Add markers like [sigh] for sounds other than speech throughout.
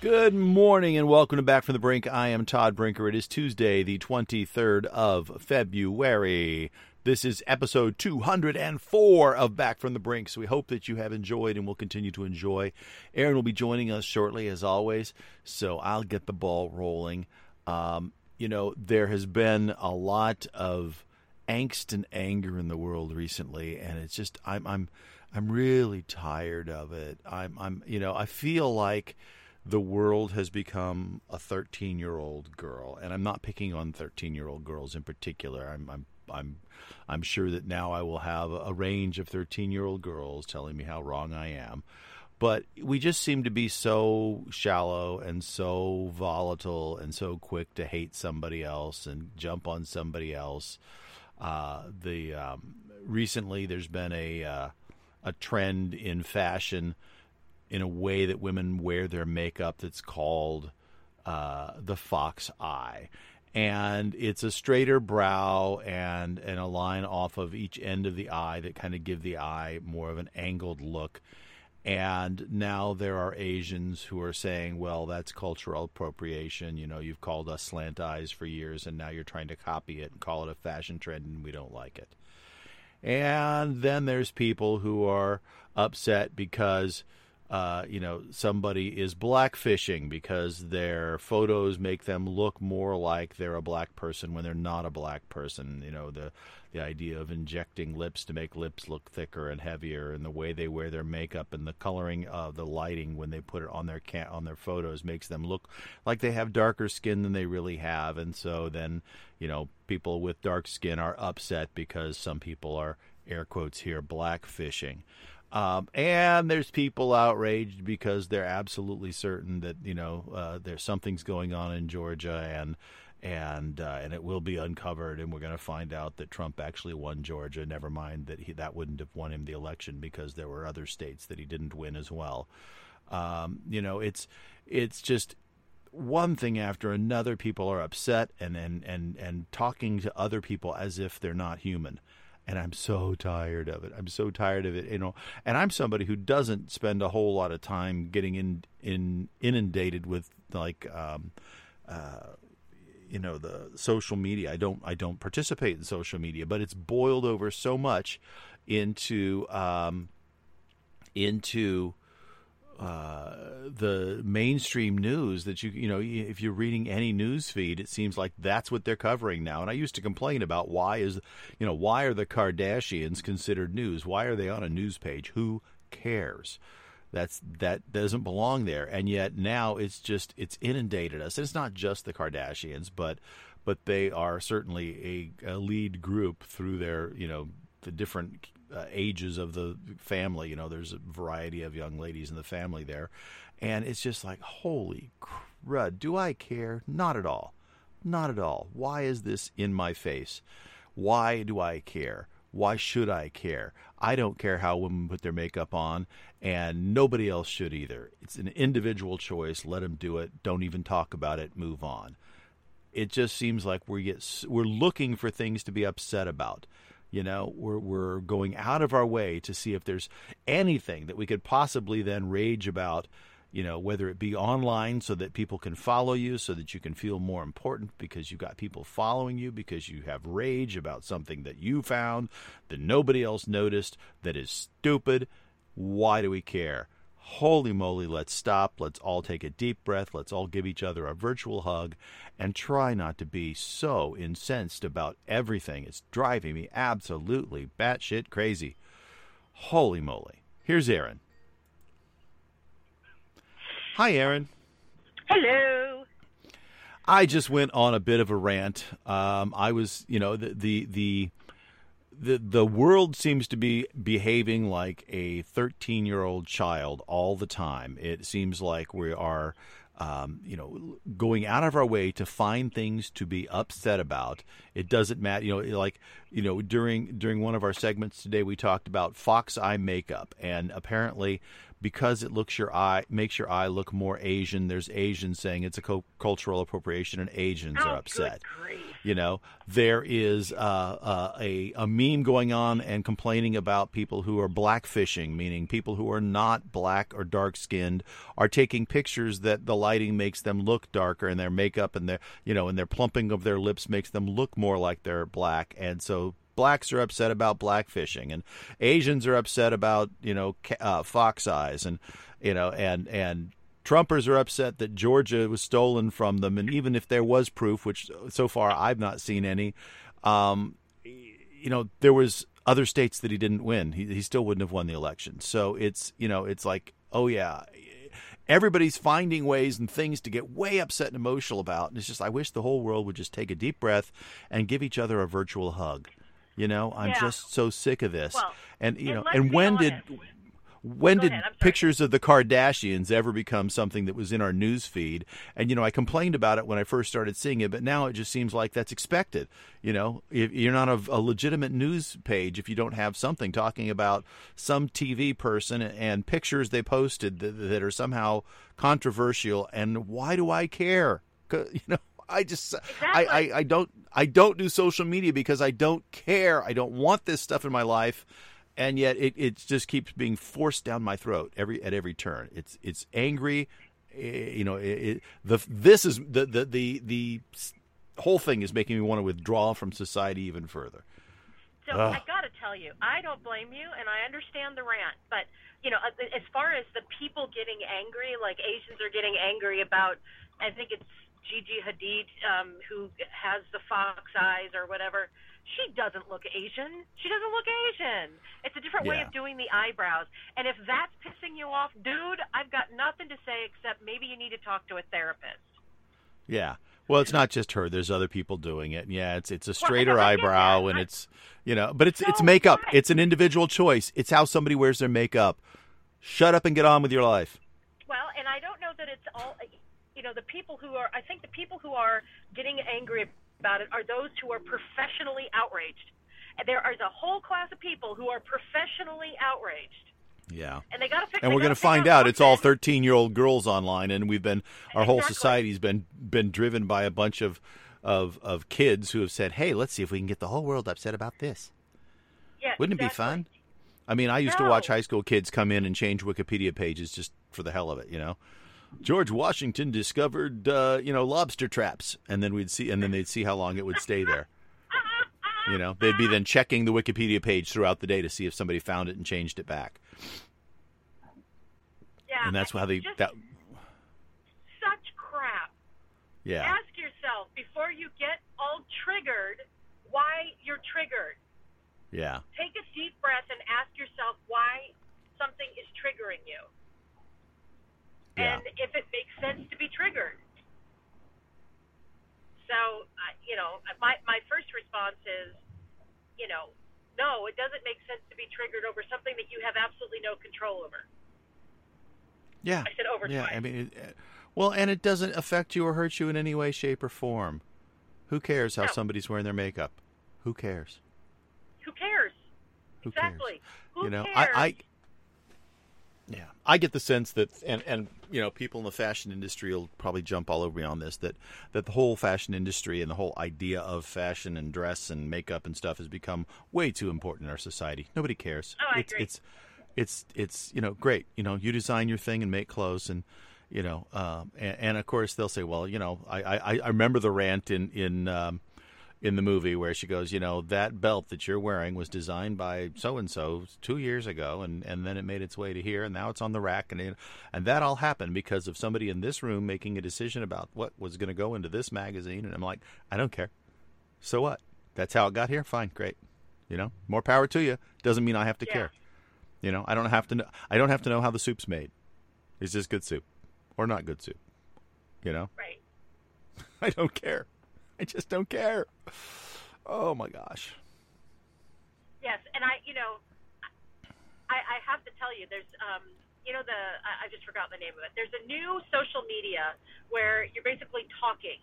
Good morning and welcome to Back from the Brink. I am Todd Brinker. It is Tuesday, the 23rd of February. This is episode 204 of Back from the Brink. So we hope that you have enjoyed and will continue to enjoy. Aaron will be joining us shortly, as always. So I'll get the ball rolling. Um, you know, there has been a lot of angst and anger in the world recently, and it's just I'm I'm I'm really tired of it. I'm I'm you know I feel like the world has become a 13 year old girl and i'm not picking on 13 year old girls in particular i'm i'm i'm i'm sure that now i will have a range of 13 year old girls telling me how wrong i am but we just seem to be so shallow and so volatile and so quick to hate somebody else and jump on somebody else uh, the um, recently there's been a uh, a trend in fashion in a way that women wear their makeup that's called uh, the fox eye. And it's a straighter brow and, and a line off of each end of the eye that kind of give the eye more of an angled look. And now there are Asians who are saying, well, that's cultural appropriation. You know, you've called us slant eyes for years, and now you're trying to copy it and call it a fashion trend, and we don't like it. And then there's people who are upset because uh, you know, somebody is blackfishing because their photos make them look more like they're a black person when they're not a black person. You know, the the idea of injecting lips to make lips look thicker and heavier, and the way they wear their makeup and the coloring of the lighting when they put it on their can- on their photos makes them look like they have darker skin than they really have. And so then, you know, people with dark skin are upset because some people are air quotes here blackfishing. Um, and there's people outraged because they're absolutely certain that you know uh, there's something's going on in Georgia and and uh, and it will be uncovered and we're going to find out that Trump actually won Georgia. Never mind that he that wouldn't have won him the election because there were other states that he didn't win as well. Um, you know, it's it's just one thing after another. People are upset and and and and talking to other people as if they're not human and I'm so tired of it. I'm so tired of it, you know. And I'm somebody who doesn't spend a whole lot of time getting in in inundated with like um, uh, you know the social media. I don't I don't participate in social media, but it's boiled over so much into um, into the mainstream news that you you know if you're reading any news feed it seems like that's what they're covering now. And I used to complain about why is you know why are the Kardashians considered news? Why are they on a news page? Who cares? That's that doesn't belong there. And yet now it's just it's inundated us. And it's not just the Kardashians but but they are certainly a, a lead group through their you know the different uh, ages of the family. You know, there's a variety of young ladies in the family there, and it's just like, holy crud! Do I care? Not at all. Not at all. Why is this in my face? Why do I care? Why should I care? I don't care how women put their makeup on, and nobody else should either. It's an individual choice. Let them do it. Don't even talk about it. Move on. It just seems like we get we're looking for things to be upset about. You know, we're we're going out of our way to see if there's anything that we could possibly then rage about. You know, whether it be online so that people can follow you, so that you can feel more important because you've got people following you, because you have rage about something that you found that nobody else noticed that is stupid. Why do we care? Holy moly, let's stop. Let's all take a deep breath. Let's all give each other a virtual hug and try not to be so incensed about everything. It's driving me absolutely batshit crazy. Holy moly. Here's Aaron. Hi, Aaron. Hello. I just went on a bit of a rant. Um, I was, you know, the, the, the the the world seems to be behaving like a 13 year old child all the time. It seems like we are um, you know, going out of our way to find things to be upset about. It doesn't matter, you know, like you know, during during one of our segments today, we talked about fox eye makeup, and apparently, because it looks your eye makes your eye look more Asian. There's Asians saying it's a co- cultural appropriation, and Asians oh, are upset. Grief. You know, there is uh, uh, a a meme going on and complaining about people who are blackfishing, meaning people who are not black or dark skinned are taking pictures that the lighting makes them look darker, and their makeup and their you know and their plumping of their lips makes them look more like they're black, and so blacks are upset about blackfishing, and Asians are upset about you know uh, fox eyes, and you know and and Trumpers are upset that Georgia was stolen from them, and even if there was proof, which so far I've not seen any, um, you know, there was other states that he didn't win. He, he still wouldn't have won the election. So it's you know, it's like, oh yeah, everybody's finding ways and things to get way upset and emotional about. And it's just, I wish the whole world would just take a deep breath and give each other a virtual hug. You know, I'm Yeah. just so sick of this. Well, and you and know, and when honest. did when Go did ahead, I'm sorry. pictures of the Kardashians ever become something that was in our news feed? And you know, I complained about it when I first started seeing it, but now it just seems like that's expected. You know, if you're not a, a legitimate news page if you don't have something talking about some TV person and pictures they posted that, that are somehow controversial. And why do I care? You know, [laughs] I just I, I I don't I don't do social media because I don't care. I don't want this stuff in my life and yet it, it just keeps being forced down my throat every at every turn. It's it's angry, eh, you know. It, it, the this is the the the the whole thing is making me want to withdraw from society even further. So Ugh. I got to tell you, I don't blame you, and I understand the rant. But you know, uh, as far as the people getting angry, like Asians are getting angry about, I think it's Gigi Hadid um, who has the fox eyes or whatever. She doesn't look Asian. She doesn't look Asian. It's a different way of doing the eyebrows. And if that's pissing you off, dude, I've got nothing to say except maybe you need to talk to a therapist. Yeah. Well, it's not just her. There's other people doing it. Yeah, it's it's a straighter get eyebrow, and it's you know, but it's it's makeup. what? It's an individual choice. It's how somebody wears their makeup. Shut up and get on with your life. Well, and I don't know that it's all. You know, the people who are. I think the people who are getting angry about it are those who are professionally outraged. And there is a whole class of people who are professionally outraged, Yeah. and they got to fix. and we're going gotta find out it's all 13 year old girls online and we've been our whole Exactly. society's been been driven by a bunch of of of kids who have said hey let's see if we can get the whole world upset about this Yeah, wouldn't it be fun i mean i used to watch high school kids come in and change wikipedia pages just for the hell of it you know george washington discovered uh, you know lobster traps and then we'd see and then they'd see how long it would stay there you know they'd be then checking the wikipedia page throughout the day to see if somebody found it and changed it back Yeah, and that's how they that such crap. yeah Ask yourself before you get all triggered why you're triggered. yeah take a deep breath and ask yourself why something is triggering you. Yeah. And if it makes sense to be triggered. So, uh, you know, my, my first response is, you know, no, it doesn't make sense to be triggered over something that you have absolutely no control over. Yeah. I said over Yeah, twice. I mean, it, well, and it doesn't affect you or hurt you in any way, shape, or form. Who cares how No. somebody's wearing their makeup? Who cares? Who cares? Who exactly. cares? Who you know, cares? I, I, yeah, I get the sense that, and and you know, people in the fashion industry will probably jump all over me on this. That that the whole fashion industry and the whole idea of fashion and dress and makeup and stuff has become way too important in our society. Nobody cares. Oh, I it's agree. it's it's it's you know great. You know, you design your thing and make clothes and. You know, um, and, and of course they'll say, "Well, you know, I, I, I remember the rant in in um, in the movie where she goes, you know, that belt that you're wearing was designed by so and so two years ago, and and then it made its way to here, and now it's on the rack, and it, and that all happened because of somebody in this room making a decision about what was going to go into this magazine, and I'm like, I don't care. So what? That's how it got here. Fine, great. You know, more power to you. Doesn't mean I have to Yeah. care. You know, I don't have to. Know, I don't have to know how the soup's made. Is this good soup or not good soup? You know. right. [laughs] I don't care. I just don't care. Oh my gosh. Yes, and I, you know, I, I have to tell you, there's um, you know the I, I just forgot the name of it. There's a new social media where you're basically talking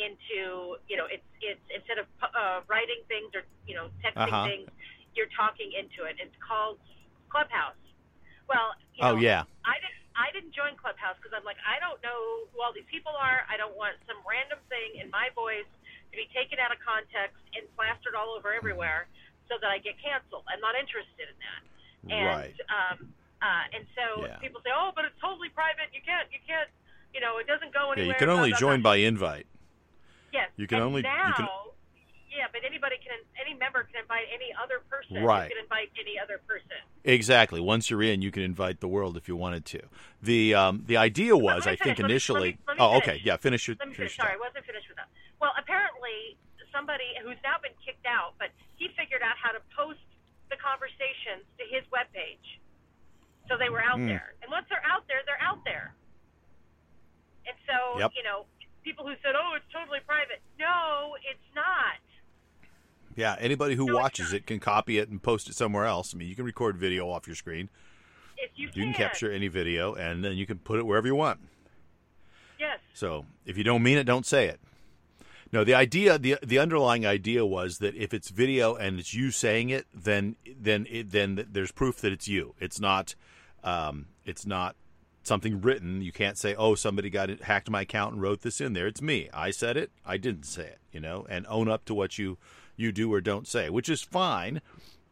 into you know it's it's instead of uh, writing things or you know texting Uh-huh. things, you're talking into it. It's called Clubhouse. Well, you Oh know, yeah. I didn't. I didn't join Clubhouse because I'm like, I don't know who all these people are. I don't want some random thing in my voice to be taken out of context and plastered all over everywhere, so that I get canceled. I'm not interested in that. And, Right. Um, uh, and so Yeah. people say, oh, but it's totally private. You can't. You can't. You know, it doesn't go anywhere. Yeah, you can only join by invite. Yes. you can and only- you can- Yeah, but anybody can. Any member can invite any other person. Right. You can invite any other person. Exactly. Once you're in, you can invite the world if you wanted to. The um, the idea was, let me I think, finish, let me- initially. let me- let me oh, okay. Yeah. Finish your. Let me finish. Sorry, I wasn't finished with that. Well, apparently, somebody who's now been kicked out, but he figured out how to post the conversations to his webpage. So they were out Hmm. there. And once they're out there, they're out there. And so, Yep. you know, people who said, oh, it's totally private. No, it's not. Yeah. Anybody who watches it can copy it and post it somewhere else. I mean, you can record video off your screen. If you, You can capture any video, and then you can put it wherever you want. Yes. So if you don't mean it, don't say it. No, the idea, the the underlying idea was that if it's video and it's you saying it, then then it, then there's proof that it's you. It's not, um, it's not something written. You can't say, oh, somebody got it, hacked my account and wrote this in there. It's me. I said it. I didn't say it. You know, and own up to what you you do or don't say, which is fine.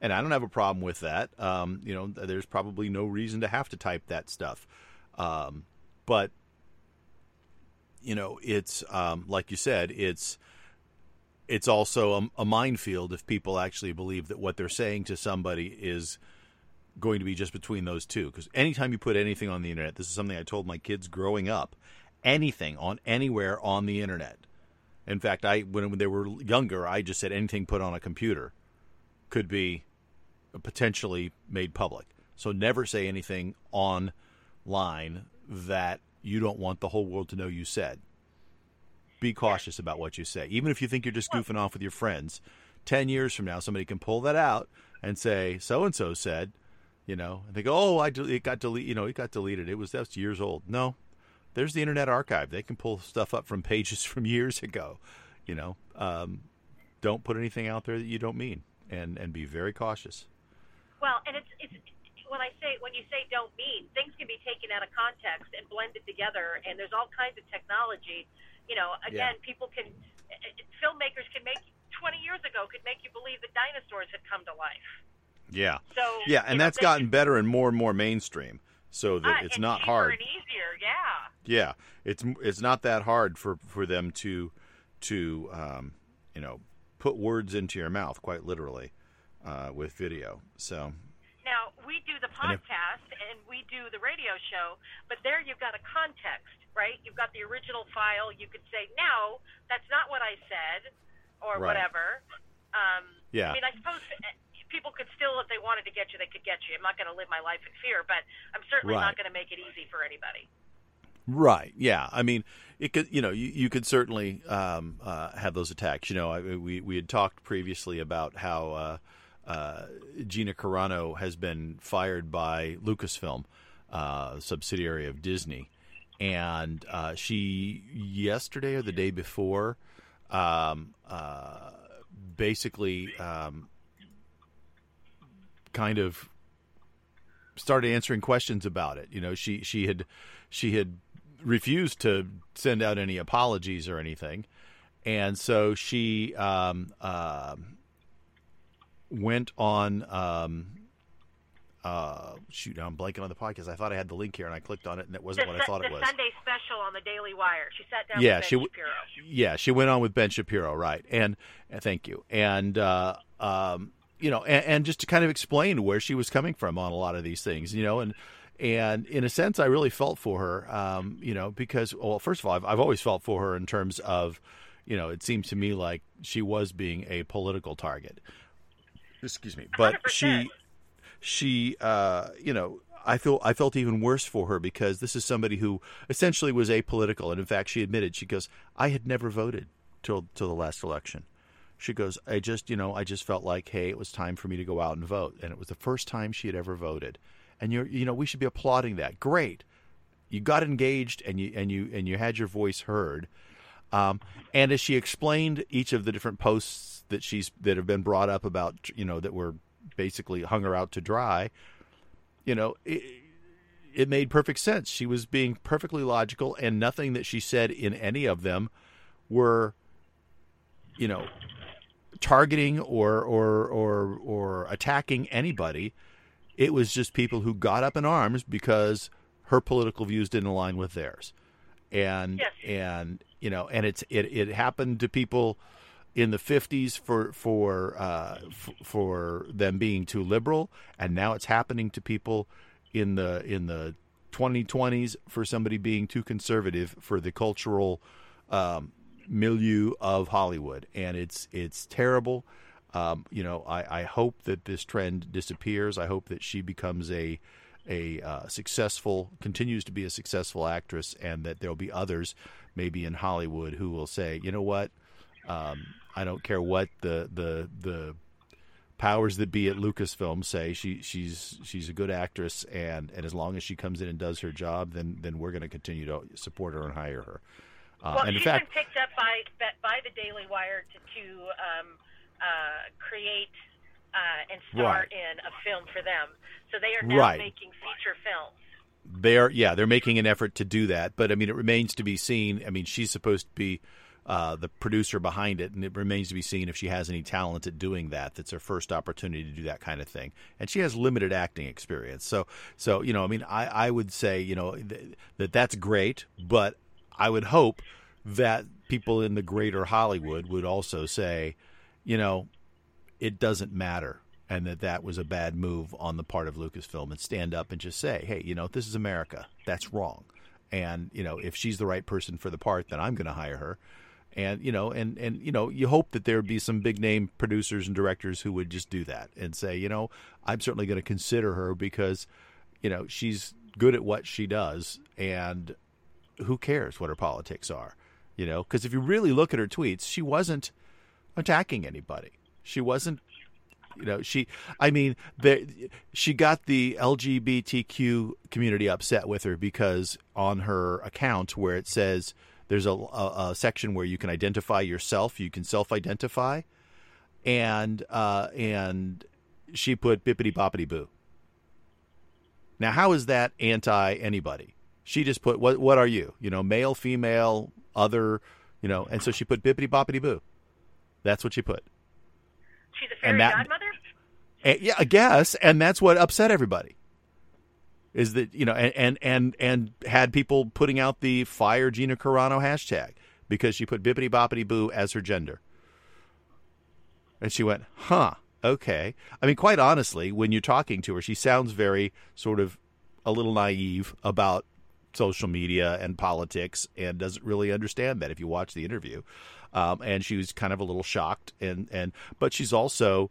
And I don't have a problem with that. Um, you know, there's probably no reason to have to type that stuff. Um, but you know, it's um, like you said, it's it's also a, a minefield if people actually believe that what they're saying to somebody is going to be just between those two. Because anytime you put anything on the internet, this is something I told my kids growing up. Anything on anywhere on the internet. In fact, I when, they were younger, I just said anything put on a computer could be potentially made public. So never say anything online that you don't want the whole world to know you said. Be cautious about what you say. Even if you think you're just goofing off with your friends, 10 years from now, somebody can pull that out and say, so and so said, you know, and they go, oh, I it got deleted, you know, it got deleted. It was, that's years old. No, there's the Internet Archive. They can pull stuff up from pages [laughs] from years ago, you know. Um, don't put anything out there that you don't mean and, and be very cautious. Well, and it's it's when I say when you say don't mean things can be taken out of context and blended together, and there's all kinds of technology. You know, again, people can filmmakers can make 20 years ago could make you believe that dinosaurs had come to life. Yeah. So Yeah, and know, that's gotten better and more and more mainstream, so that ah, it's not hard. and easier. Yeah. Yeah, it's it's not that hard for for them to to um, you know put words into your mouth, quite literally, uh, with video. So Now we do the And if- podcast and we do the radio show, but there you've got a context, right? You've got the original file. You could say, "No, that's not what I said," or Right. whatever. Um, Yeah. I mean, I suppose uh, people could still, if they wanted to get you, they could get you. I'm not going to live my life in fear, but I'm certainly Right. not going to make it easy for anybody. Right. Yeah. I mean, it could. You know, you, you could certainly um, uh, have those attacks. You know, I, we we had talked previously about how uh, uh, Gina Carano has been fired by Lucasfilm, uh, subsidiary of Disney, and uh, she yesterday or the day before, um, uh, basically, um, kind of started answering questions about it. You know, she she had she had refused to send out any apologies or anything, and so she um, um went on. Um, uh, shoot, now I'm blanking on the podcast. I thought I had the link here, and I clicked on it, and it wasn't the what I thought it was. Sunday special on the Daily Wire. She sat down Yeah, with she Shapiro. Yeah, she went on with Ben Shapiro, right? And, and thank you. And uh, um, you know, and, and just to kind of explain where she was coming from on a lot of these things, you know, and and in a sense, I really felt for her, um, you know, because well, first of all, I've, I've always felt for her in terms of, you know, it seems to me like she was being a political target. Excuse me, but 100%. she she uh, you know I feel I felt even worse for her because this is somebody who essentially was apolitical and in fact she admitted she goes I had never voted till till the last election. She goes I just you know I just felt like hey it was time for me to go out and vote and it was the first time she had ever voted and you're you know we should be applauding that. Great, you got engaged and you and you and you had your voice heard. Um, and as she explained each of the different posts that she's that have been brought up about you know that were basically hung her out to dry, you know. It, it made perfect sense. She was being perfectly logical, and nothing that she said in any of them were, you know, targeting or or or or attacking anybody. It was just people who got up in arms because her political views didn't align with theirs, and Yes. and you know, and it's it it happened to people in the 50s for for uh, f- for them being too liberal, and now it's happening to people in the in the 2020s for somebody being too conservative for the cultural um, milieu of Hollywood, and it's it's terrible. Um, you know, I, I hope that this trend disappears. I hope that she becomes a a uh, successful, continues to be a successful actress, and that there'll be others, maybe in Hollywood, who will say, you know what, um, I don't care what the the the powers that be at Lucasfilm say. She she's she's a good actress, and and as long as she comes in and does her job, then then we're going to continue to support her and hire her. Uh, Well, and in fact, been picked up by by the Daily Wire to, to um, uh, create uh, and star Right. in a film for them. So they are now Right. making feature films. they're yeah they're making an effort to do that but i mean it remains to be seen i mean she's supposed to be uh, the producer behind it and it remains to be seen if she has any talent at doing that that's her first opportunity to do that kind of thing and she has limited acting experience so so you know i mean i, I would say you know th- that that's great but i would hope that people in the greater hollywood would also say you know it doesn't matter and that that was a bad move on the part of Lucasfilm and stand up and just say, hey, you know, this is America. That's wrong. And, you know, if she's the right person for the part, then I'm going to hire her. And, you know, and, and, you know, you hope that there would be some big name producers and directors who would just do that and say, you know, I'm certainly going to consider her because, you know, she's good at what she does and who cares what her politics are, you know, because if you really look at her tweets, she wasn't attacking anybody. She wasn't you know she i mean the, she got the lgbtq community upset with her because on her account where it says there's a, a, a section where you can identify yourself you can self-identify and uh and she put bippity boppity boo. Now how is that anti anybody she just put what what are you you know male female other you know and so she put bippity boppity boo that's what she put She's a fairy that- godmother. and, yeah, I guess, and that's what upset everybody. Is that you know, and and and, and had people putting out the fire Gina Carano hashtag because she put bippity boppity boo as her gender, and she went, huh, okay. I mean, quite honestly, when you're talking to her, she sounds very sort of a little naive about social media and politics and doesn't really understand that if you watch the interview. Um, and she was kind of a little shocked and, and but she's also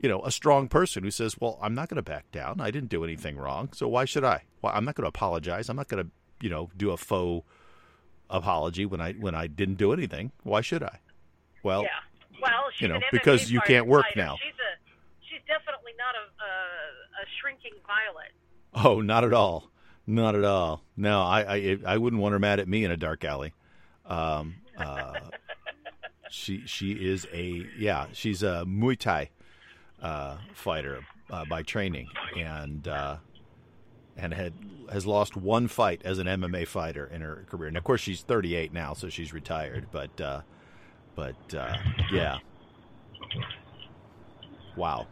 you know, a strong person who says, "Well, I'm not going to back down. I didn't do anything wrong, so why should I? Well, I'm not going to apologize. I'm not going to, you know, do a faux apology when I when I didn't do anything. Why should I? Well, yeah. Well, she's you know, because you can't work fighter. now. She's a she's definitely not a a, a shrinking violet. oh, not at all, not at all. No, I I, I wouldn't want her mad at me in a dark alley. Um, uh, she she is a yeah, she's a Muay Thai uh, fighter uh, by training, and uh, and had has lost one fight as an MMA fighter in her career. And of course, she's 38 now, so she's retired. But uh, but uh, yeah, wow,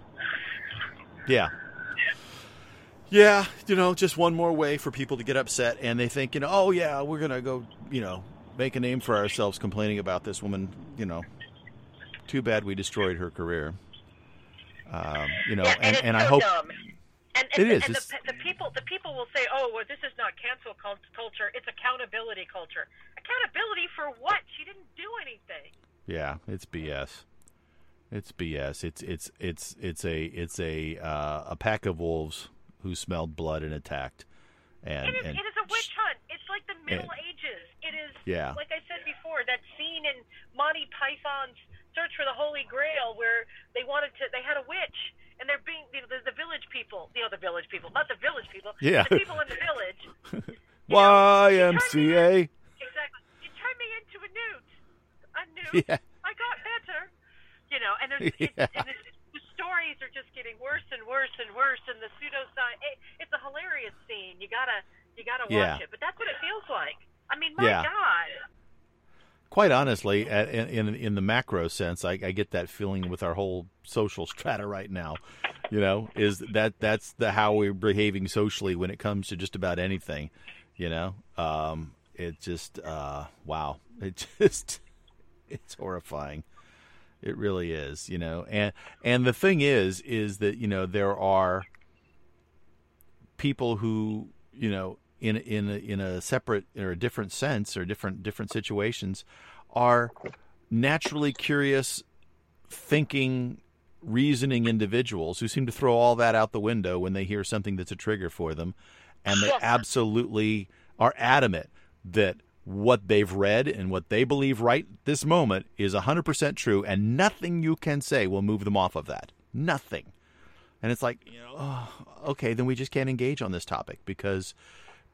yeah. Yeah, you know, just one more way for people to get upset, and they think, you know, oh yeah, we're gonna go, you know, make a name for ourselves complaining about this woman. You know, too bad we destroyed her career. Um, you know, yeah, and, and so I hope dumb. And, and, It is. And the, the people, the people will say, "Oh, well, this is not cancel culture. It's accountability culture." Accountability for what? She didn't do anything. Yeah, it's BS. It's BS. It's it's it's it's a it's a uh, a pack of wolves who smelled blood and attacked. And It is, and it is a witch hunt. It's like the Middle Ages. It is, Yeah. like I said before, that scene in Monty Python's Search for the Holy Grail where they wanted to, they had a witch, and they're being know the, the village people, you know the village people, not the village people, Yeah. the people in the village. [laughs] YMCA. Exactly. You turned me into a newt. A newt. [laughs] Yeah. I got better. You know, and there's [laughs] Yeah. it's, and it's, the stories are just getting worse and worse and worse, and the pseudoscience. It, it's a hilarious scene. You gotta you gotta watch Yeah. it. But that's what it feels like. I mean, my Yeah. God. Quite honestly, at, in, in in the macro sense, I, I get that feeling with our whole social [laughs] strata right now. You know, is that that's the how we're behaving socially when it comes to just about anything. You know, um, it just uh, wow, it [laughs] just it's horrifying. It really is, you know. And and the thing is is that, you know, there are people who, you know, in in a, in a separate or a different sense or different different situations are naturally curious thinking reasoning individuals who seem to throw all that out the window when they hear something that's a trigger for them and they absolutely are adamant that what they've read and what they believe right this moment is 100% true and nothing you can say will move them off of that. Nothing. And it's like you know oh, okay then we just can't engage on this topic because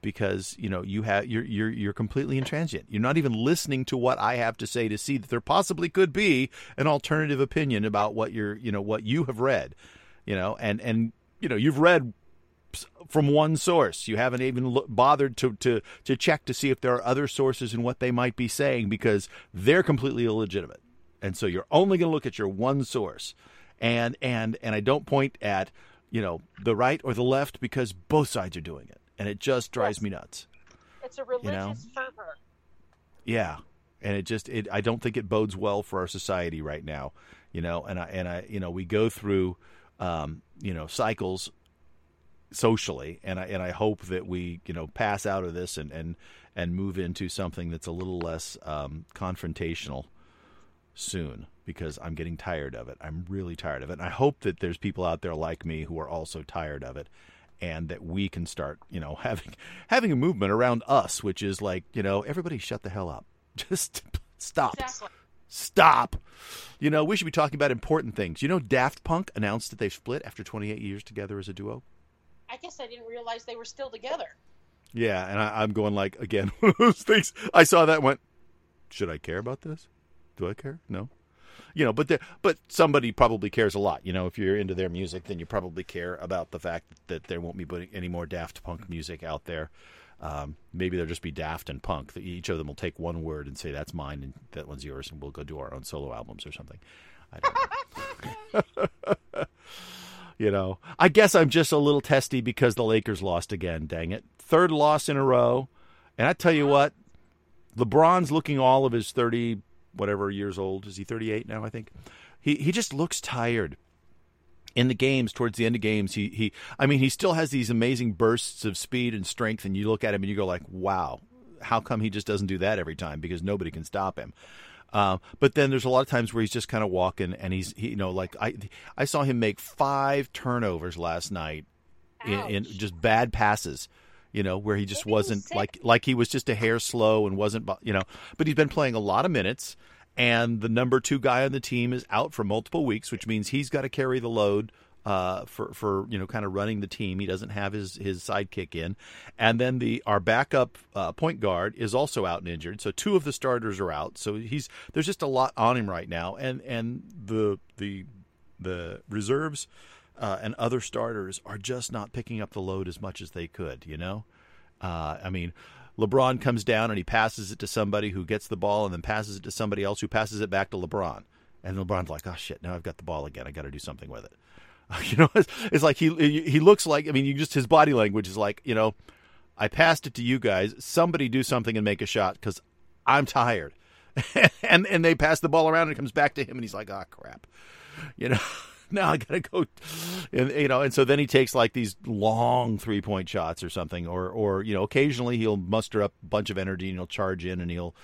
because you know you have you're you're you're completely intransient. You're not even listening to what i have to say to see that there possibly could be an alternative opinion about what you're you know what you have read you know and and you know you've read from one source. You haven't even lo- bothered to, to to check to see if there are other sources and what they might be saying because they're completely illegitimate. And so you're only going to look at your one source. And and and I don't point at, you know, the right or the left because both sides are doing it. And it just drives Yes. me nuts. It's a religious know? fervor. Yeah, and it just it I don't think it bodes well for our society right now, you know. And I and I you know we go through, um, you know, cycles socially, and I and I hope that we you know pass out of this and and and move into something that's a little less um, confrontational soon because I'm getting tired of it. I'm really tired of it. And I hope that there's people out there like me who are also tired of it and that we can start, you know, [laughs] having having a movement around us which is like, you know, everybody shut the hell up. [laughs] Just stop. Exactly. Stop. You know, we should be talking about important things. You know Daft Punk announced that they've split after 28 years together as a duo? I guess I didn't realize they were still together. Yeah, and I, I'm going like again [laughs] one of those things. I saw that and went, should I care about this? Do I care? No. You know, but there, but somebody probably cares a lot. You know, if you're into their music, then you probably care about the fact that there won't be any more Daft Punk music out there. Um, maybe there'll just be Daft and Punk. Each of them will take one word and say that's mine and that one's yours, and we'll go do our own solo albums or something. I don't know. [laughs] you know, I guess I'm just a little testy because the Lakers lost again. Dang it, third loss in a row. And I tell you what, LeBron's looking all of his thirty whatever years old. Is he thirty eight now? I think he he just looks tired. In the games, towards the end of games, he he. I mean, he still has these amazing bursts of speed and strength, and you look at him and you go like, "Wow, how come he just doesn't do that every time? Because nobody can stop him." Um, but then there's a lot of times where he's just kind of walking, and he's he, you know like I I saw him make five turnovers last night in, in just bad passes. You know, where he just Maybe wasn't sick. like like he was just a hair slow and wasn't you know. But he's been playing a lot of minutes, and the number two guy on the team is out for multiple weeks, which means he's got to carry the load uh, for for you know kind of running the team. He doesn't have his his sidekick in, and then the our backup uh, point guard is also out and injured. So two of the starters are out. So he's there's just a lot on him right now, and and the the the reserves. Uh, and other starters are just not picking up the load as much as they could, you know? Uh, I mean, LeBron comes down and he passes it to somebody who gets the ball and then passes it to somebody else who passes it back to LeBron. And LeBron's like, oh shit, now I've got the ball again. I got to do something with it. [laughs] You know, it's, it's like he he looks like. I mean, you just his body language is like, you know, I passed it to you guys. Somebody do something and make a shot because I'm tired. [laughs] and and they pass the ball around and it comes back to him and he's like, oh crap, you know. [laughs] [laughs] Now I gotta go, and you know, and so then he takes like these long three point shots or something, or or you know, occasionally he'll muster up a bunch of energy and he'll charge in and he'll,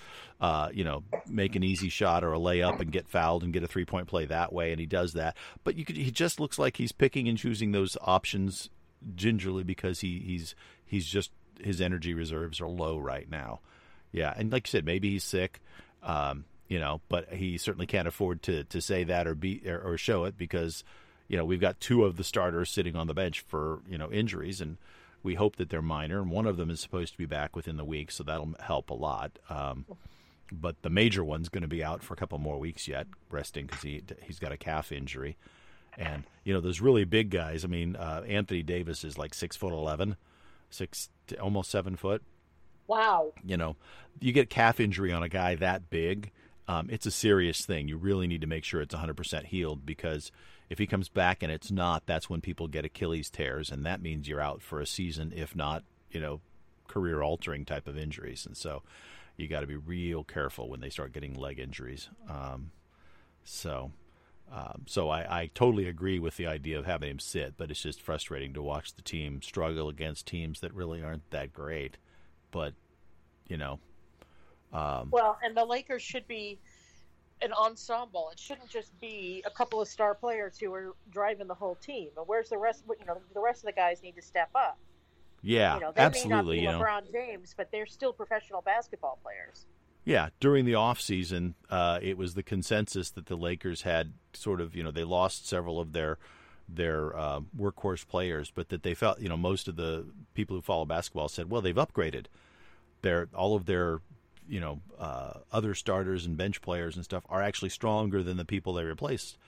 uh, you know, make an easy shot or a layup and get fouled and get a three point play that way, and he does that. But you could, he just looks like he's picking and choosing those options gingerly because he he's he's just his energy reserves are low right now. Yeah, and like you said, maybe he's sick. Um, you know, but he certainly can't afford to to say that or be or, or show it because you know, we've got two of the starters sitting on the bench for you know injuries, and we hope that they're minor. And one of them is supposed to be back within the week, so that'll help a lot. Um, but the major one's going to be out for a couple more weeks yet, resting because he he's got a calf injury. And you know, those really big guys. I mean, uh, Anthony Davis is like six foot eleven, six almost seven foot. Wow. You know, you get calf injury on a guy that big, um, it's a serious thing. You really need to make sure it's 100% healed because if he comes back and it's not, that's when people get Achilles tears, and that means you're out for a season, if not, you know, career altering type of injuries. And so you got to be real careful when they start getting leg injuries. Um, so. Um, so I, I totally agree with the idea of having him sit, but it's just frustrating to watch the team struggle against teams that really aren't that great. But you know, um, Well, and the Lakers should be an ensemble. It shouldn't just be a couple of star players who are driving the whole team. And where's the rest? You know, the rest of the guys need to step up. yeah, you know, they absolutely. may You not be know, LeBron James, but they're still professional basketball players. Yeah, during the off season, uh, it was the consensus that the Lakers had sort of, you know, they lost several of their their uh, workhorse players, but that they felt, you know, most of the people who follow basketball said, well, they've upgraded. Their all of their, you know, uh, other starters and bench players and stuff are actually stronger than the people they replaced.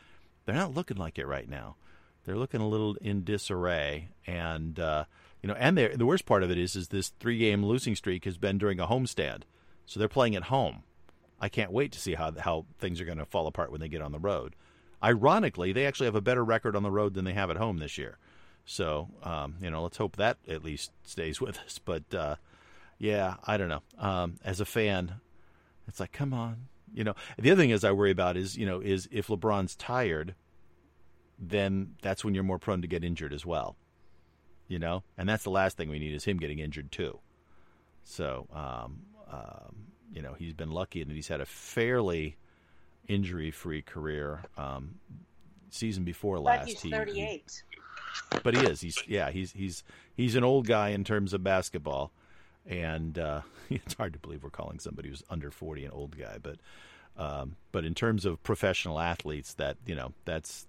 They're not looking like it right now. They're looking a little in disarray, and uh, you know, and the worst part of it is, is this three game losing streak has been during a homestand. So they're playing at home. I can't wait to see how how things are going to fall apart when they get on the road. Ironically, they actually have a better record on the road than they have at home this year. So um, you know, let's hope that at least stays [laughs] with us. But uh, yeah, I don't know. Um, as a fan, it's like, come on. You know, the other thing is I worry about is you know is if LeBron's tired, then that's when you're more prone to get injured as well. You know, and that's the last thing we need is him getting injured too. So, um, um, you know, he's been lucky and he's had a fairly injury-free career. Um, season before last, he's he- he, 38. but he is. He's yeah. He's he's he's an old guy in terms of basketball, and uh, [laughs] it's hard to believe we're calling somebody who's under forty an old guy. But um, but in terms of professional athletes, that you know that's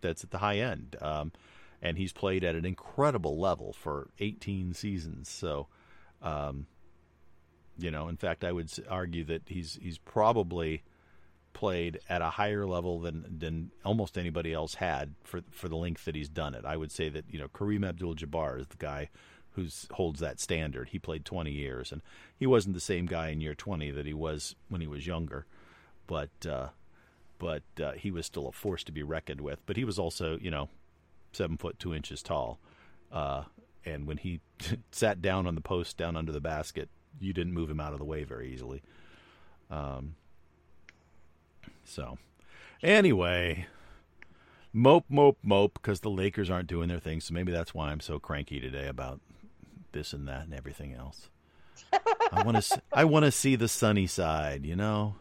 that's at the high end. Um, and he's played at an incredible level for 18 seasons. So, um, you know, in fact, I would argue that he's he's probably played at a higher level than than almost anybody else had for for the length that he's done it. I would say that you know Kareem Abdul-Jabbar is the guy who holds that standard. He played 20 years, and he wasn't the same guy in year 20 that he was when he was younger, but uh, but uh, he was still a force to be reckoned with. But he was also you know seven foot two inches tall, uh, and when he [laughs] sat down on the post down under the basket, you didn't move him out of the way very easily. Um, so, anyway, mope, mope, mope, because the Lakers aren't doing their thing. So maybe that's why I'm so cranky today about this and that and everything else. I want to. I want to see the sunny side. You know.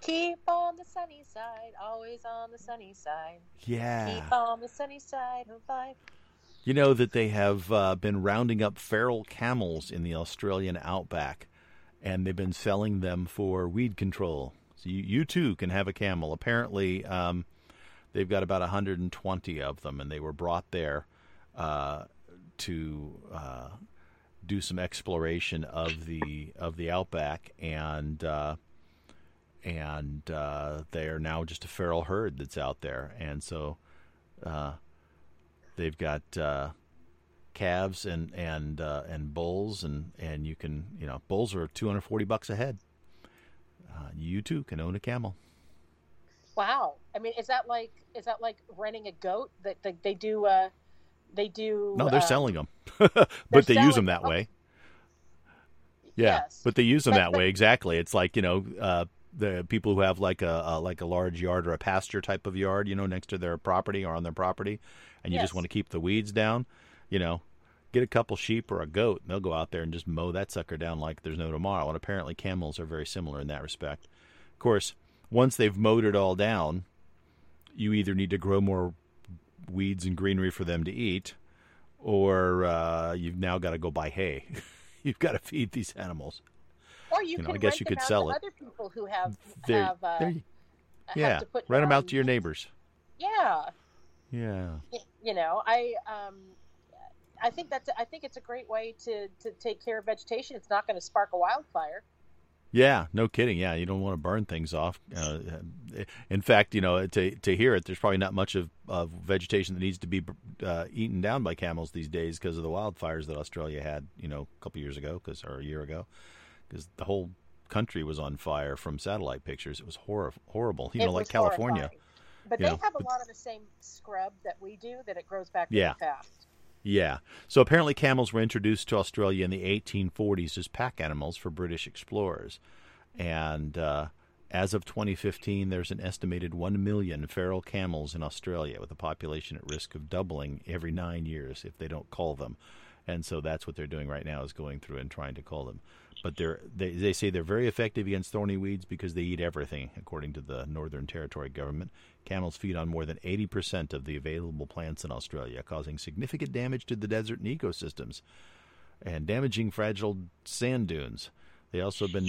Keep on the sunny side, always on the sunny side. Yeah. Keep on the sunny side of life. You know that they have uh, been rounding up feral camels in the Australian outback, and they've been selling them for weed control. So you, you too can have a camel. Apparently, um, they've got about 120 of them, and they were brought there uh, to uh, do some exploration of the of the outback, and uh, and uh, they are now just a feral herd that's out there, and so. Uh, They've got uh, calves and and uh, and bulls, and and you can you know bulls are two hundred forty bucks a head. Uh, you too can own a camel. Wow. I mean, is that like is that like renting a goat that they, they do? They do. No, they're uh, selling [laughs] them, but they use them that them. way. Yeah, Yes. but they use them But- that but- way exactly. It's like you know uh, the people who have like a, a like a large yard or a pasture type of yard, you know, next to their property or on their property, and you just want to keep the weeds down. You know, get a couple sheep or a goat, and they'll go out there and just mow that sucker down like there's no tomorrow. And apparently, camels are very similar in that respect. Of course, once they've mowed it all down, you either need to grow more weeds and greenery for them to eat, or uh, you've now got to go buy hay. [laughs] you've got to feed these animals. Or you, you know, can I guess you could sell to it. Other people who have There, have, uh, there you- yeah, to put rent them out to your neighbors. Yeah. Yeah. You know, I um, I think that's I think it's a great way to to take care of vegetation. It's not going to spark a wildfire. Yeah, no kidding. Yeah, you don't want to burn things off. Uh, in fact, you know, to to hear it, there's probably not much of, of vegetation that needs to be uh, eaten down by camels these days because of the wildfires that Australia had, you know, a couple years ago, because or a year ago, because the whole country was on fire from satellite pictures. It was hor- horrible. You It know, like California. horrifying. But You they know, have a but- lot of the same scrub that we do. That it grows back Yeah. really fast. Yeah. So apparently, camels were introduced to Australia in the 1840s as pack animals for British explorers. And uh, as of 2015, there's an estimated 1 million feral camels in Australia, with a population at risk of doubling every nine years if they don't call them. And so that's what they're doing right now is going through and trying to call them. But they're, they, they say they're very effective against thorny weeds because they eat everything, according to the Northern Territory government. Camels feed on more than 80% of the available plants in Australia, causing significant damage to the desert and ecosystems and damaging fragile sand dunes. They also have been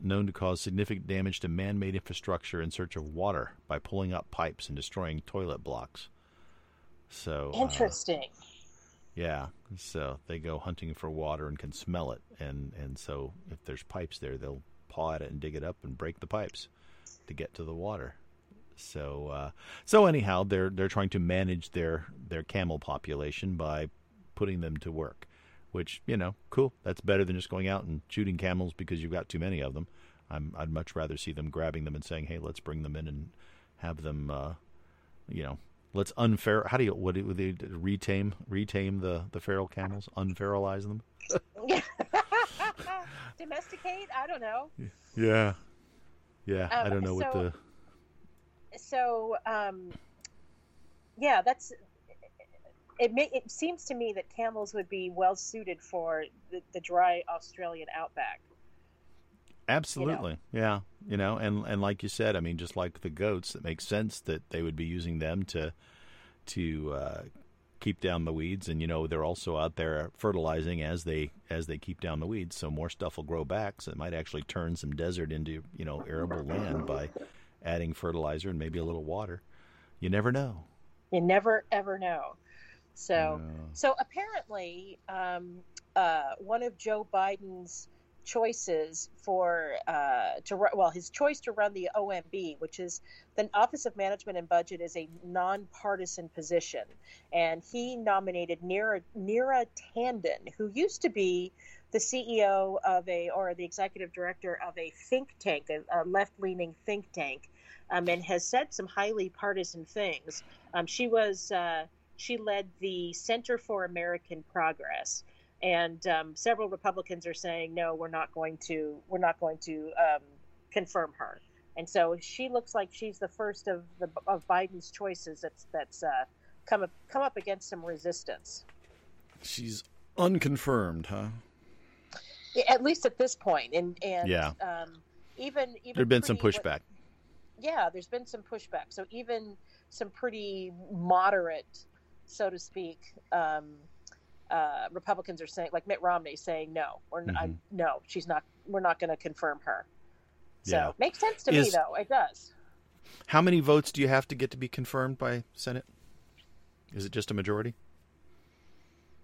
known to, cause significant damage to man made infrastructure in search of water by pulling up pipes and destroying toilet blocks. So, uh, Interesting. Yeah, so they go hunting for water and can smell it, and and so if there's pipes there, they'll paw at it and dig it up and break the pipes to get to the water. So uh, so anyhow, they're they're trying to manage their their camel population by putting them to work, which you know, cool. That's better than just going out and shooting camels because you've got too many of them. I'm, I'd much rather see them grabbing them and saying, "Hey, let's bring them in and have them, uh, you know, let's unfair. How do you what do they retame retame the the feral camels? Unferalize them? [laughs] Domesticate? I don't know. Yeah, yeah. I Um, don't know what the So, um, yeah, that's. It, may, it seems to me that camels would be well suited for the, the dry Australian outback. Absolutely. Yeah. You know, and and like you said, I mean, just like the goats, it makes sense that they would be using them to to uh, keep down the weeds, and you know, they're also out there fertilizing as they as they keep down the weeds, so more stuff will grow back. So it might actually turn some desert into you know arable land by adding fertilizer and maybe a little water. You never know. You never ever know. So, Yeah. so apparently, um, uh, one of Joe Biden's choices for uh, to ru- well, his choice to run the OMB, which is the Office of Management and Budget, is a nonpartisan position, and he nominated Neera Neera Tandon, who used to be the CEO of a or the executive director of a think tank, a, a left-leaning think tank, um, and has said some highly partisan things. Um, she was uh, she led the Center for American Progress, and um, several Republicans are saying no, we're not going to we're not going to um, confirm her. And so she looks like she's the first of the of Biden's choices that's that's uh, come up, come up against some resistance. She's unconfirmed, huh? At least at this point, and and Yeah. um, even even There'd been some pushback. yeah, there's been some pushback. So even some pretty moderate, so to speak, um, uh, Republicans are saying, like Mitt Romney saying, no, or Mhm. no, she's not. We're not going to confirm her. So Yeah. makes sense to me, though. It does. How many votes do you have to get to be confirmed by Senate? Is it just a majority?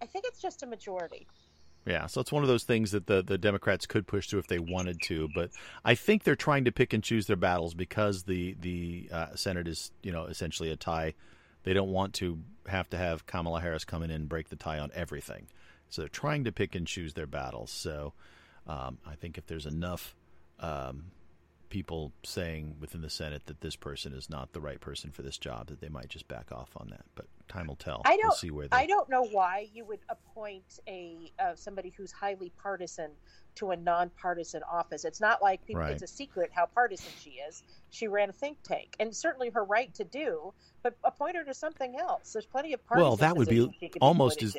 I think it's just a majority. Yeah, so it's one of those things that the, the Democrats could push through if they wanted to, but I think they're trying to pick and choose their battles because the the uh, Senate is you know essentially a tie. They don't want to have to have Kamala Harris come in and break the tie on everything, so they're trying to pick and choose their battles. So um, I think if there's enough um, people saying within the Senate that this person is not the right person for this job, that they might just back off on that. But time will tell. I We'll don't- see where they. I don't know why you would appoint a uh, somebody who's highly partisan to a nonpartisan office. It's not like people, Right. it's a secret how partisan she is. She ran a think tank, and certainly her right to do. But appoint her to something else. There's plenty of partisan. Well, that would be positions she could almost as.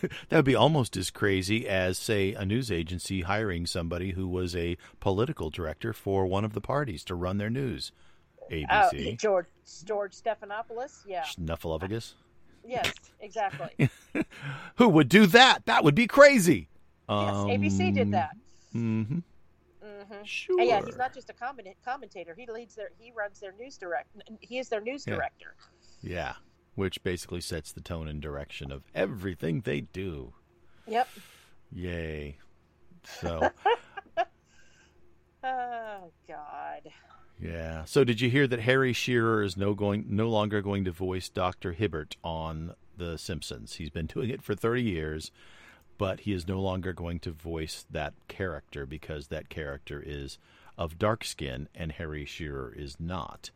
[laughs] that would be almost as crazy as say a news agency hiring somebody who was a political director for one of the parties to run their news. Oh, ABC, George George Stephanopoulos. Yeah. Snuffleupagus. Yes. Exactly. [laughs] Who would do that? That would be crazy. yes. ABC did that. Mm-hmm. hmm Sure. And yeah, he's not just a comment- commentator. He leads their. He runs their news direct. He is their news Yeah. director. Yeah. Which basically sets the tone and direction of everything they do. Yep. Yay. So, [laughs] Oh God. yeah. So did you hear that Harry Shearer is no going no longer going to voice Dr. Hibbert on The Simpsons? He's been doing it for 30 years, but he is no longer going to voice that character because that character is of dark skin and Harry Shearer is not.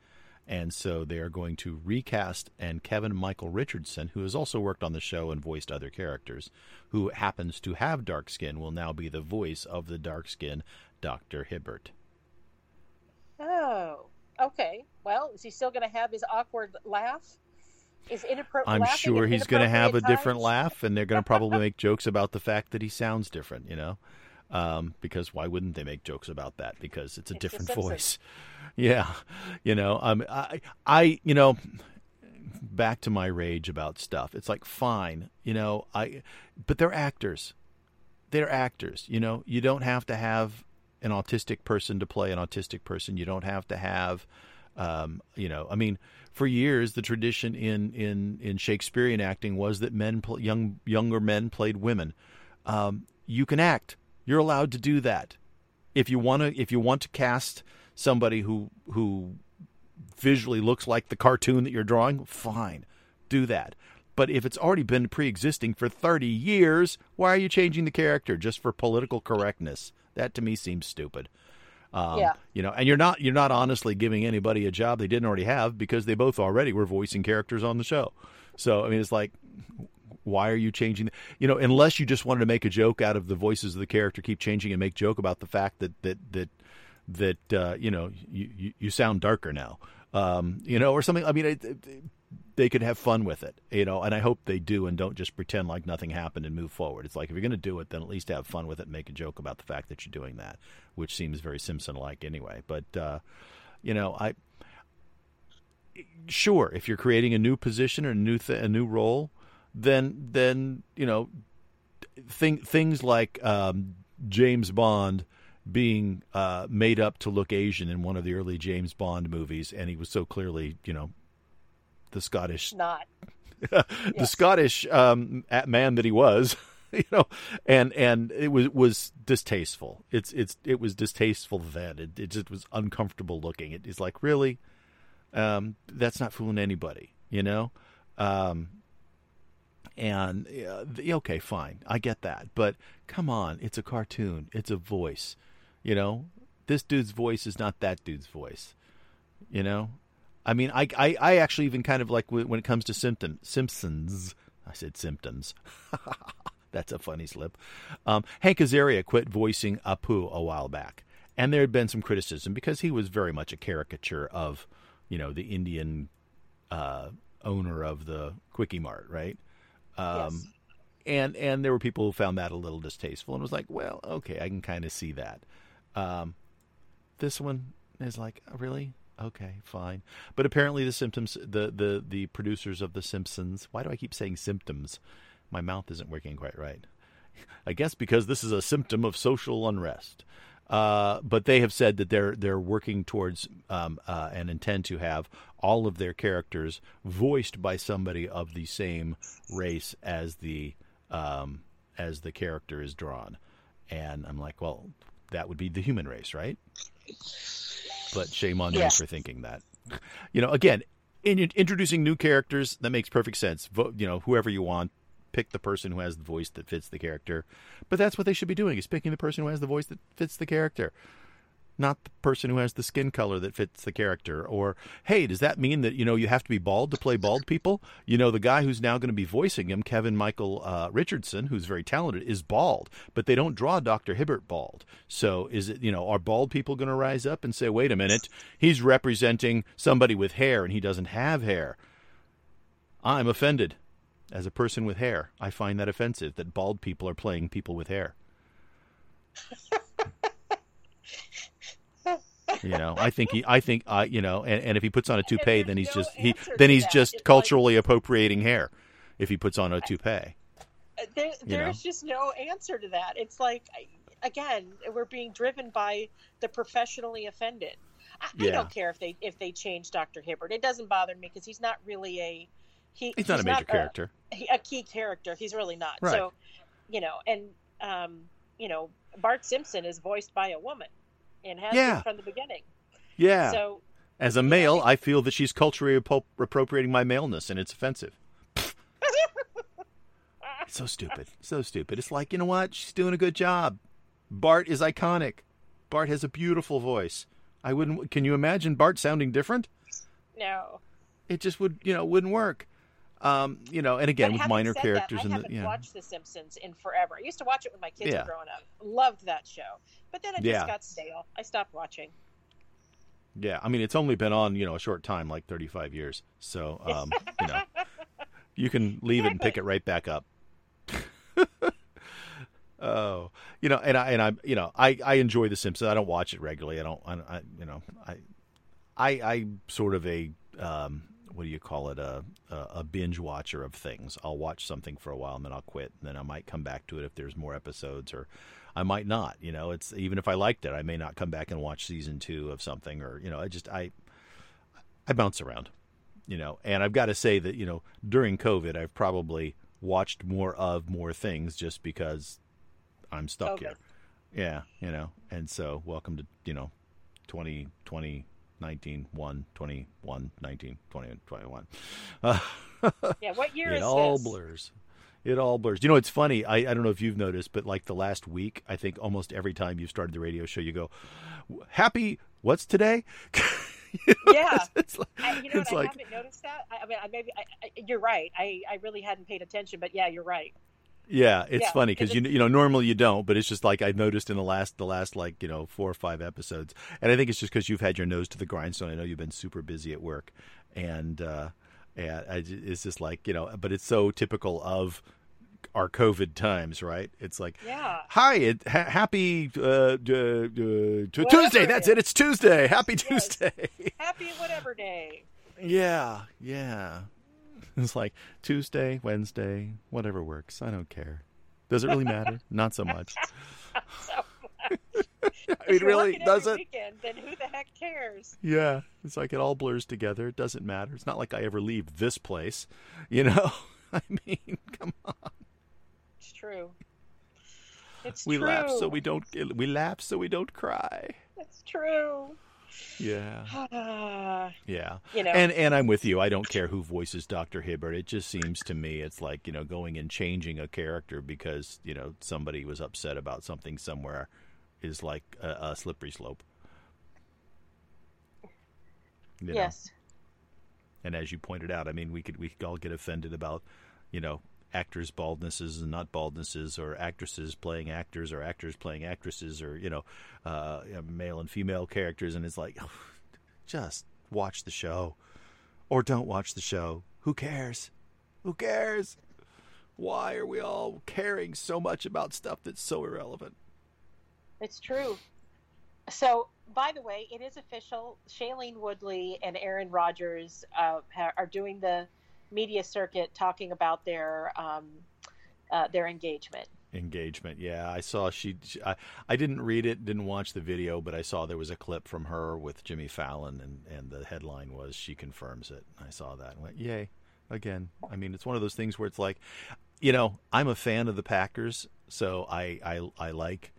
And so they are going to recast and Kevin Michael Richardson, who has also worked on the show and voiced other characters, who happens to have dark skin, will now be the voice of the dark skin Dr. Hibbert. Oh. Okay. Well, is he still going to have his awkward laugh? Is inappropriate? I'm sure he's going to have a different laugh, and they're going to probably make jokes about the fact that he sounds different, you know? Um, because why wouldn't they make jokes about that? Because it's a It's different voice. [laughs] Yeah, you know, um, I, I, you know, back to my rage about stuff. It's like fine, you know, I, but they're actors. They're actors. You know, you don't have to have an autistic person to play an autistic person. You don't have to have, um, you know, I mean, for years the tradition in in in Shakespearean acting was that men, pl- young younger men, played women. Um, you can act. You're allowed to do that. If you want to, if you want to cast somebody who who visually looks like the cartoon that you're drawing, fine, do that. But if it's already been pre-existing for 30 years, why are you changing the character just for political correctness? That to me seems stupid. Um, Yeah. You know, and you're not you're not honestly giving anybody a job they didn't already have because they both already were voicing characters on the show. So I mean, it's like, why are you changing? You know, unless you just wanted to make a joke out of the voices of the character, keep changing and make joke about the fact that that that that uh, you know you, you sound darker now, um, you know, or something. I mean, it, it, they could have fun with it, you know, and I hope they do and don't just pretend like nothing happened and move forward. It's like if you're going to do it, then at least have fun with it and make a joke about the fact that you're doing that, which seems very Simpson-like anyway. But uh, you know, I sure if you're creating a new position or a new th- a new role, then then you know thing, things like um, James Bond being uh, made up to look Asian in one of the early James Bond movies, and he was so clearly, you know, the Scottish, Not. [laughs] the Yes. Scottish um, man that he was, [laughs] you know, and and it was was distasteful. It's it's it was distasteful then. It, it just was uncomfortable looking. It, it's like really, um, that's not fooling anybody, you know. Um, and uh, okay, fine, I get that, but come on, it's a cartoon, it's a voice, you know. This dude's voice is not that dude's voice, you know. I mean, I I, I actually even kind of like when when it comes to symptom Simpsons. I said symptoms. [laughs] That's a funny slip. Um, Hank Azaria quit voicing Apu a while back, and there had been some criticism because he was very much a caricature of, you know, the Indian uh, owner of the Kwik-E-Mart, right? Um, yes. and and there were people who found that a little distasteful and was like, well, okay, I can kind of see that. Um, this one is like, really? Okay, fine. But apparently, the symptoms, the the the producers of The Simpsons. Why do I keep saying symptoms? My mouth isn't working quite right. [laughs] I guess because this is a symptom of social unrest. Uh, but they have said that they're they're working towards um, uh, and intend to have all of their characters voiced by somebody of the same race as the um, as the character is drawn. And I'm like, well, that would be the human race, right? But shame on me for thinking that. You know, again, in, introducing new characters that makes perfect sense. Vo- you know, whoever you want, pick the person who has the voice that fits the character. But that's what they should be doing: is picking the person who has the voice that fits the character, not the person who has the skin color that fits the character. Or, hey, does that mean that you know you have to be bald to play bald people? You know, the guy who's now going to be voicing him, Kevin Michael uh, Richardson, who's very talented, is bald, but they don't draw Doctor Hibbert bald. So, is it you know are bald people going to rise up and say, wait a minute, he's representing somebody with hair and he doesn't have hair? I'm offended. As a person with hair, I find that offensive that bald people are playing people with hair. you know, I think he, I think, I, you know, and, and if he puts on a toupee, then he's no just he, then he's that. just It's like- culturally appropriating hair. If he puts on a toupee, Uh, There, you there's just no answer to that. It's like, again, we're being driven by the professionally offended. I, I don't care if they if they change Dr. Hibbert. It doesn't bother me because he's not really a he He's not a major character. A, a key character. He's really not. Right. So, you know, and um, you know, Bart Simpson is voiced by a woman, and has Yeah. been from the beginning. Yeah. So As a male, I feel that she's culturally appro- appropriating my maleness, and it's offensive. It's [laughs] so stupid. So stupid. It's like, you know what? She's doing a good job. Bart is iconic. Bart has a beautiful voice. I wouldn't. Can you imagine Bart sounding different? no. It just would, you know, wouldn't work. Um, you know, and again with minor characters that, I and the, haven't yeah, watched The Simpsons in forever. I used to watch it when my kids Yeah. were growing up. Loved that show, but then it Yeah. just got stale. I stopped watching. yeah. I mean, it's only been on, you know, a short time, like thirty-five years. So, um, [laughs] you know, you can leave it and pick it right back up. [laughs] oh, you know, and I and I, you know, I I enjoy The Simpsons. I don't watch it regularly. I don't. I, I you know, I I I sort of a um, what do you call it a, a binge watcher of things. I'll watch something for a while and then I'll quit, and then I might come back to it if there's more episodes, or I might not. You know, it's even if I liked it, I may not come back and watch season two of something, or you know, I just I I bounce around. You know, and I've got to say that you know during COVID, I've probably watched more of more things just because I'm stuck here. Yeah, you know, and so welcome to you know 2020 19 1 21 19 20 21 uh, Yeah, what year it is all this? blurs it all blurs you know it's funny I, I don't know if you've noticed but like the last week i think almost every time you've started the radio show you go happy what's today You [laughs] know, Yeah. it's, it's like, I, you know it's what? like I haven't noticed that. I, I mean, I maybe I, I, you're right. I, I really hadn't paid attention, but yeah, you're right. Yeah, it's Yeah, funny because you you know normally you don't, but it's just like I've noticed in the last the last like you know four or five episodes, and I think it's just because you've had your nose to the grindstone. I know you've been super busy at work, and uh, and I, it's just like you know, but it's so typical of our COVID times, right? It's like Yeah. hi, it, ha- happy uh, uh, t- Tuesday. it That's is. it. It's Tuesday. Happy Yes. Tuesday. Happy whatever day. [laughs] yeah, yeah. [laughs] It's like Tuesday, Wednesday, whatever works. I don't care. Does it really matter? [laughs] Not so much. So, [laughs] I mean, really, does every it? Weekend, then who the heck cares? Yeah, it's like it all blurs together. It doesn't matter. It's not like I ever leave this place, you know. I mean, come on. It's true. It's We true. laugh so we don't. We laugh so we don't cry. It's true. Yeah, Ah, [sighs] yeah. you know. And and I'm with you. I don't care who voices Doctor Hibbert. It just seems to me it's like you know going and changing a character because you know somebody was upset about something somewhere is like a, a slippery slope. You know? yes. And as you pointed out, I mean, we could we could all get offended about, you know, actors' baldnesses and not baldnesses, or actresses playing actors, or actors playing actresses, or you know, uh, male and female characters, and it's like, [laughs] just watch the show, or don't watch the show. Who cares? Who cares? Why are we all caring so much about stuff that's so irrelevant? It's true. So, by the way, it is official. Shailene Woodley and Aaron Rodgers uh, are doing the media circuit talking about their um, uh, their engagement. engagement. Yeah, I saw she. she I, I didn't read it, didn't watch the video, but I saw there was a clip from her with Jimmy Fallon, and and the headline was she confirms it. I saw that and went, yay! Again, I mean, it's one of those things where it's like, you know, I'm a fan of the Packers, so I I, I like.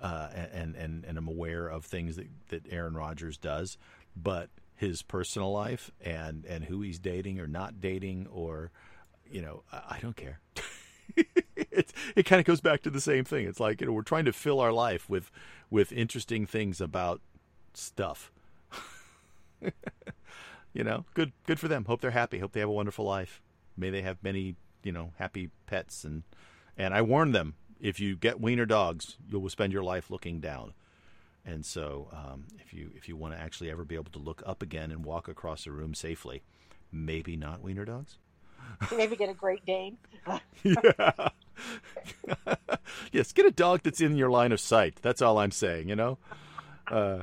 Uh, and and and I'm aware of things that, that Aaron Rodgers does, but his personal life and and who he's dating or not dating or you know I, I don't care. [laughs] it it kind of goes back to the same thing. It's like you know we're trying to fill our life with with interesting things about stuff. [laughs] you know, good good for them. Hope they're happy. Hope they have a wonderful life. May they have many you know happy pets and and I warn them if you get wiener dogs, you will spend your life looking down. And so, um, if you if you want to actually ever be able to look up again and walk across a room safely, maybe not wiener dogs. Maybe get a Great Dane. [laughs] yeah. [laughs] yes, get a dog that's in your line of sight. That's all I'm saying, you know? Uh,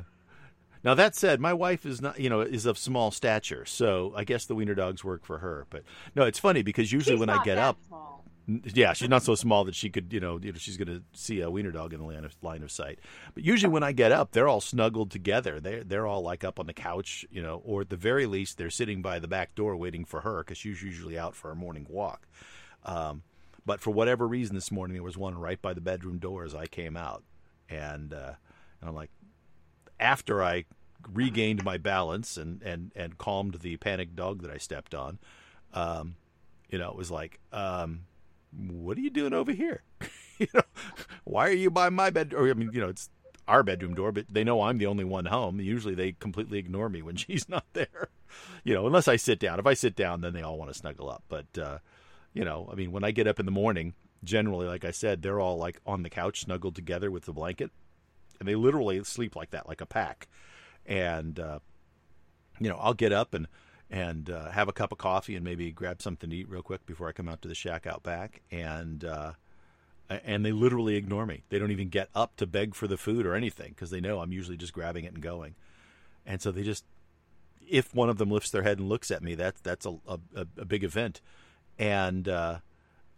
now that said, my wife is not, you know, is of small stature, so I guess the wiener dogs work for her. But no, it's funny because usually She's when I get up, small. Yeah, she's not so small that she could, you know, you know she's going to see a wiener dog in the line of, line of sight. But usually when I get up, they're all snuggled together. They're they're all like up on the couch, you know, or at the very least they're sitting by the back door waiting for her because she's usually out for a morning walk. Um, but for whatever reason, this morning there was one right by the bedroom door as I came out, and, uh, and I'm like, after I regained my balance and and and calmed the panicked dog that I stepped on, um, you know, it was like. Um, what are you doing over here? [laughs] you know, why are you by my bed? Or I mean, you know, it's our bedroom door, but they know I'm the only one home. Usually they completely ignore me when [laughs] she's not there. You know, unless I sit down. If I sit down, then they all want to snuggle up. But uh, you know, I mean, when I get up in the morning, generally, like I said, they're all like on the couch, snuggled together with the blanket, and they literally sleep like that, like a pack. And uh, you know, I'll get up and and uh, have a cup of coffee and maybe grab something to eat real quick before I come out to the shack out back. And uh, and they literally ignore me. They don't even get up to beg for the food or anything because they know I'm usually just grabbing it and going. And so they just, if one of them lifts their head and looks at me, that's that's a a, a big event. And uh,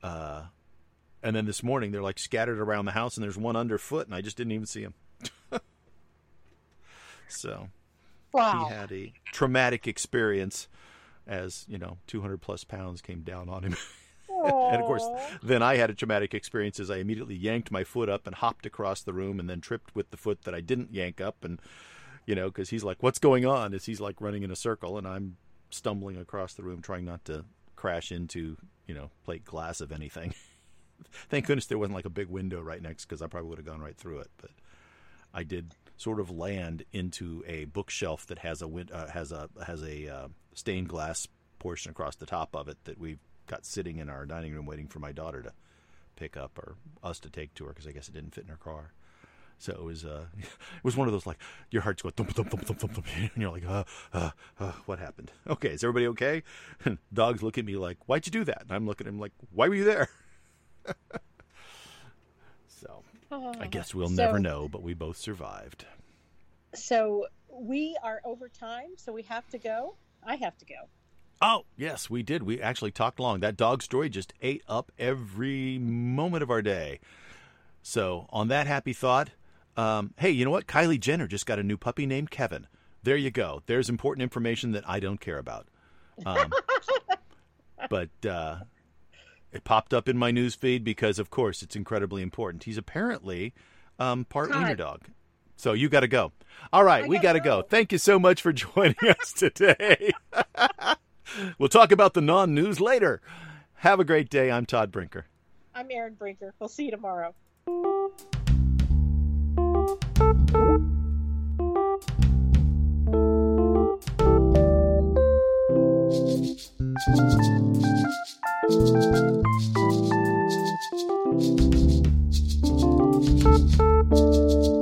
uh, and then this morning they're like scattered around the house and there's one underfoot and I just didn't even see him. [laughs] so Wow. he had a traumatic experience as you know 200 plus pounds came down on him. [laughs] And of course then i had a traumatic experience as i immediately yanked my foot up and hopped across the room and then tripped with the foot that i didn't yank up and you know because he's like what's going on? As he's like running in a circle and i'm stumbling across the room trying not to crash into you know plate glass of anything. [laughs] Thank goodness there wasn't like a big window right next because i probably would have gone right through it but I did sort of land into a bookshelf that has a win- uh, has a has a uh, stained glass portion across the top of it that we've got sitting in our dining room waiting for my daughter to pick up or us to take to her because I guess it didn't fit in her car. So it was uh, [laughs] it was one of those like your heart's going thump thump thump thump thump, thump [laughs] and you're like uh, uh, uh, what happened? Okay, is everybody okay? [laughs] And dogs look at me like why'd you do that? And I'm looking at him like why were you there? I guess we'll So- never know, but we both survived. So we are over time, so we have to go. I have to go. Oh, yes, we did. We actually talked long. That dog story just ate up every moment of our day. So, on that happy thought, um, hey, you know what? Kylie Jenner just got a new puppy named Kevin. There you go. There's important information that I don't care about. Um, [laughs] but uh, it popped up in my news feed because, of course, it's incredibly important. He's apparently um, part wiener dog. So you got to go. All right, I we got to go. go. Thank you so much for [laughs] joining us today. [laughs] we'll talk about the non news later. Have a great day. I'm Todd Brinker. I'm Aaron Brinker. We'll see you tomorrow. Thank you. Thank you.